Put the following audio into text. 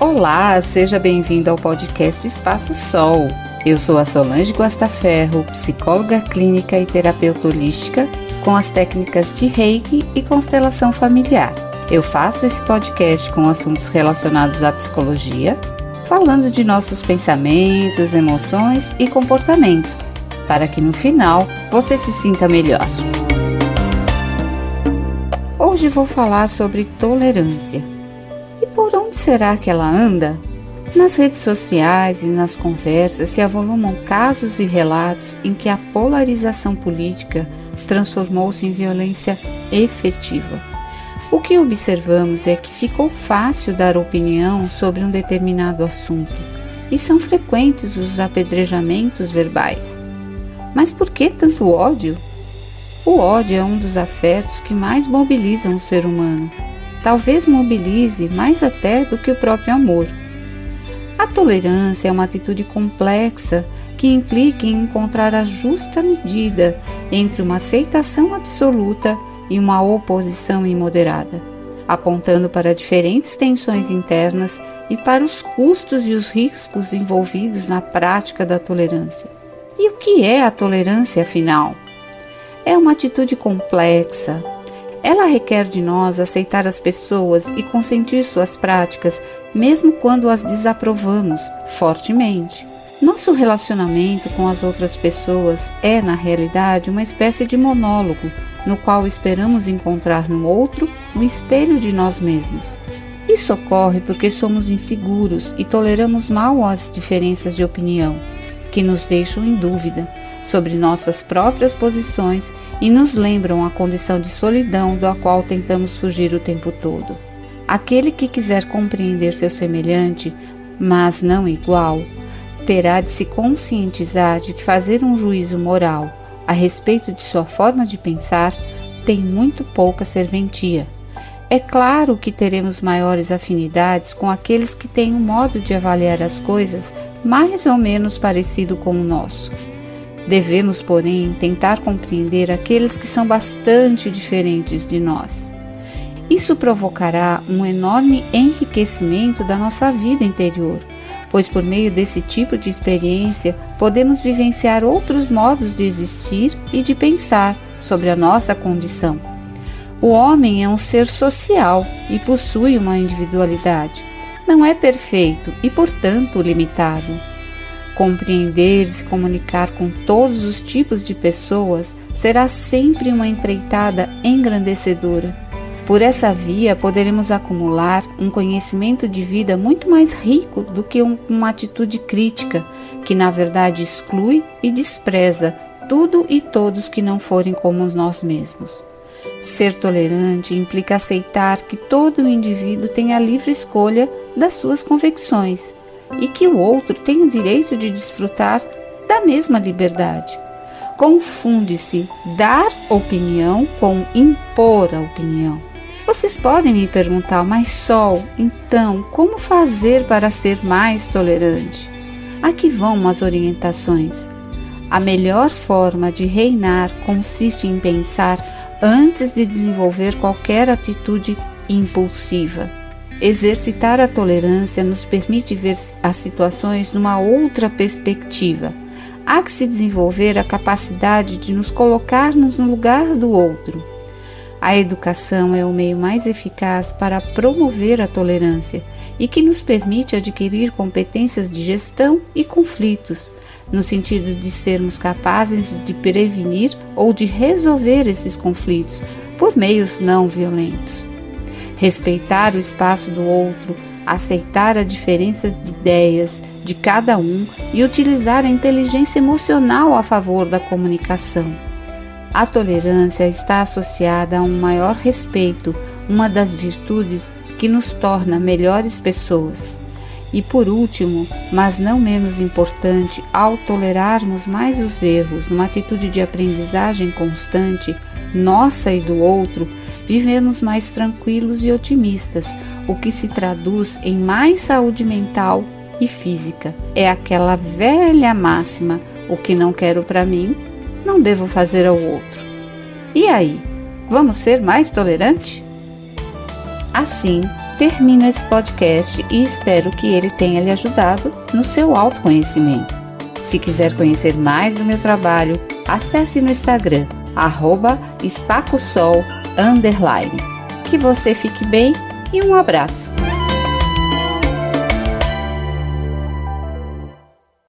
Olá, seja bem-vindo ao podcast Espaço Sol. Eu sou a Solange Guastaferro, psicóloga clínica e terapeuta holística com as técnicas de Reiki e constelação familiar. Eu faço esse podcast com assuntos relacionados à psicologia, falando de nossos pensamentos, emoções e comportamentos, para que no final você se sinta melhor. Hoje vou falar sobre tolerância. Por onde será que ela anda? Nas redes sociais e nas conversas se avolumam casos e relatos em que a polarização política transformou-se em violência efetiva. O que observamos é que ficou fácil dar opinião sobre um determinado assunto e são frequentes os apedrejamentos verbais. Mas por que tanto ódio? O ódio é um dos afetos que mais mobilizam o ser humano. Talvez mobilize mais até do que o próprio amor. A tolerância é uma atitude complexa que implica em encontrar a justa medida entre uma aceitação absoluta e uma oposição imoderada, apontando para diferentes tensões internas e para os custos e os riscos envolvidos na prática da tolerância. E o que é a tolerância, afinal? É uma atitude complexa. Ela requer de nós aceitar as pessoas e consentir suas práticas, mesmo quando as desaprovamos fortemente. Nosso relacionamento com as outras pessoas é, na realidade, uma espécie de monólogo no qual esperamos encontrar no outro o espelho de nós mesmos. Isso ocorre porque somos inseguros e toleramos mal as diferenças de opinião, que nos deixam em dúvida sobre nossas próprias posições e nos lembram a condição de solidão da qual tentamos fugir o tempo todo. Aquele que quiser compreender seu semelhante, mas não igual, terá de se conscientizar de que fazer um juízo moral a respeito de sua forma de pensar tem muito pouca serventia. É claro que teremos maiores afinidades com aqueles que têm um modo de avaliar as coisas mais ou menos parecido com o nosso. Devemos, porém, tentar compreender aqueles que são bastante diferentes de nós. Isso provocará um enorme enriquecimento da nossa vida interior, pois por meio desse tipo de experiência podemos vivenciar outros modos de existir e de pensar sobre a nossa condição. O homem é um ser social e possui uma individualidade. Não é perfeito e, portanto, limitado. Compreender e se comunicar com todos os tipos de pessoas será sempre uma empreitada engrandecedora. Por essa via, poderemos acumular um conhecimento de vida muito mais rico do que uma atitude crítica, que na verdade exclui e despreza tudo e todos que não forem como nós mesmos. Ser tolerante implica aceitar que todo indivíduo tem a livre escolha das suas convicções e que o outro tem o direito de desfrutar da mesma liberdade. Confunde-se dar opinião com impor a opinião. Vocês podem me perguntar, mas Sol, então, como fazer para ser mais tolerante? Aqui vão umas orientações. A melhor forma de reinar consiste em pensar antes de desenvolver qualquer atitude impulsiva. Exercitar a tolerância nos permite ver as situações numa outra perspectiva. Há que se desenvolver a capacidade de nos colocarmos no lugar do outro. A educação é o meio mais eficaz para promover a tolerância e que nos permite adquirir competências de gestão e conflitos, no sentido de sermos capazes de prevenir ou de resolver esses conflitos por meios não violentos respeitar o espaço do outro, aceitar a diferença de ideias de cada um e utilizar a inteligência emocional a favor da comunicação. A tolerância está associada a um maior respeito, uma das virtudes que nos torna melhores pessoas. E por último, mas não menos importante, ao tolerarmos mais os erros numa atitude de aprendizagem constante, nossa e do outro, vivemos mais tranquilos e otimistas, o que se traduz em mais saúde mental e física. É aquela velha máxima: o que não quero para mim, não devo fazer ao outro. E aí, vamos ser mais tolerante? Assim, termino esse podcast e espero que ele tenha lhe ajudado no seu autoconhecimento. Se quiser conhecer mais do meu trabalho, acesse no Instagram arroba espacosol, underline. Que você fique bem e um abraço!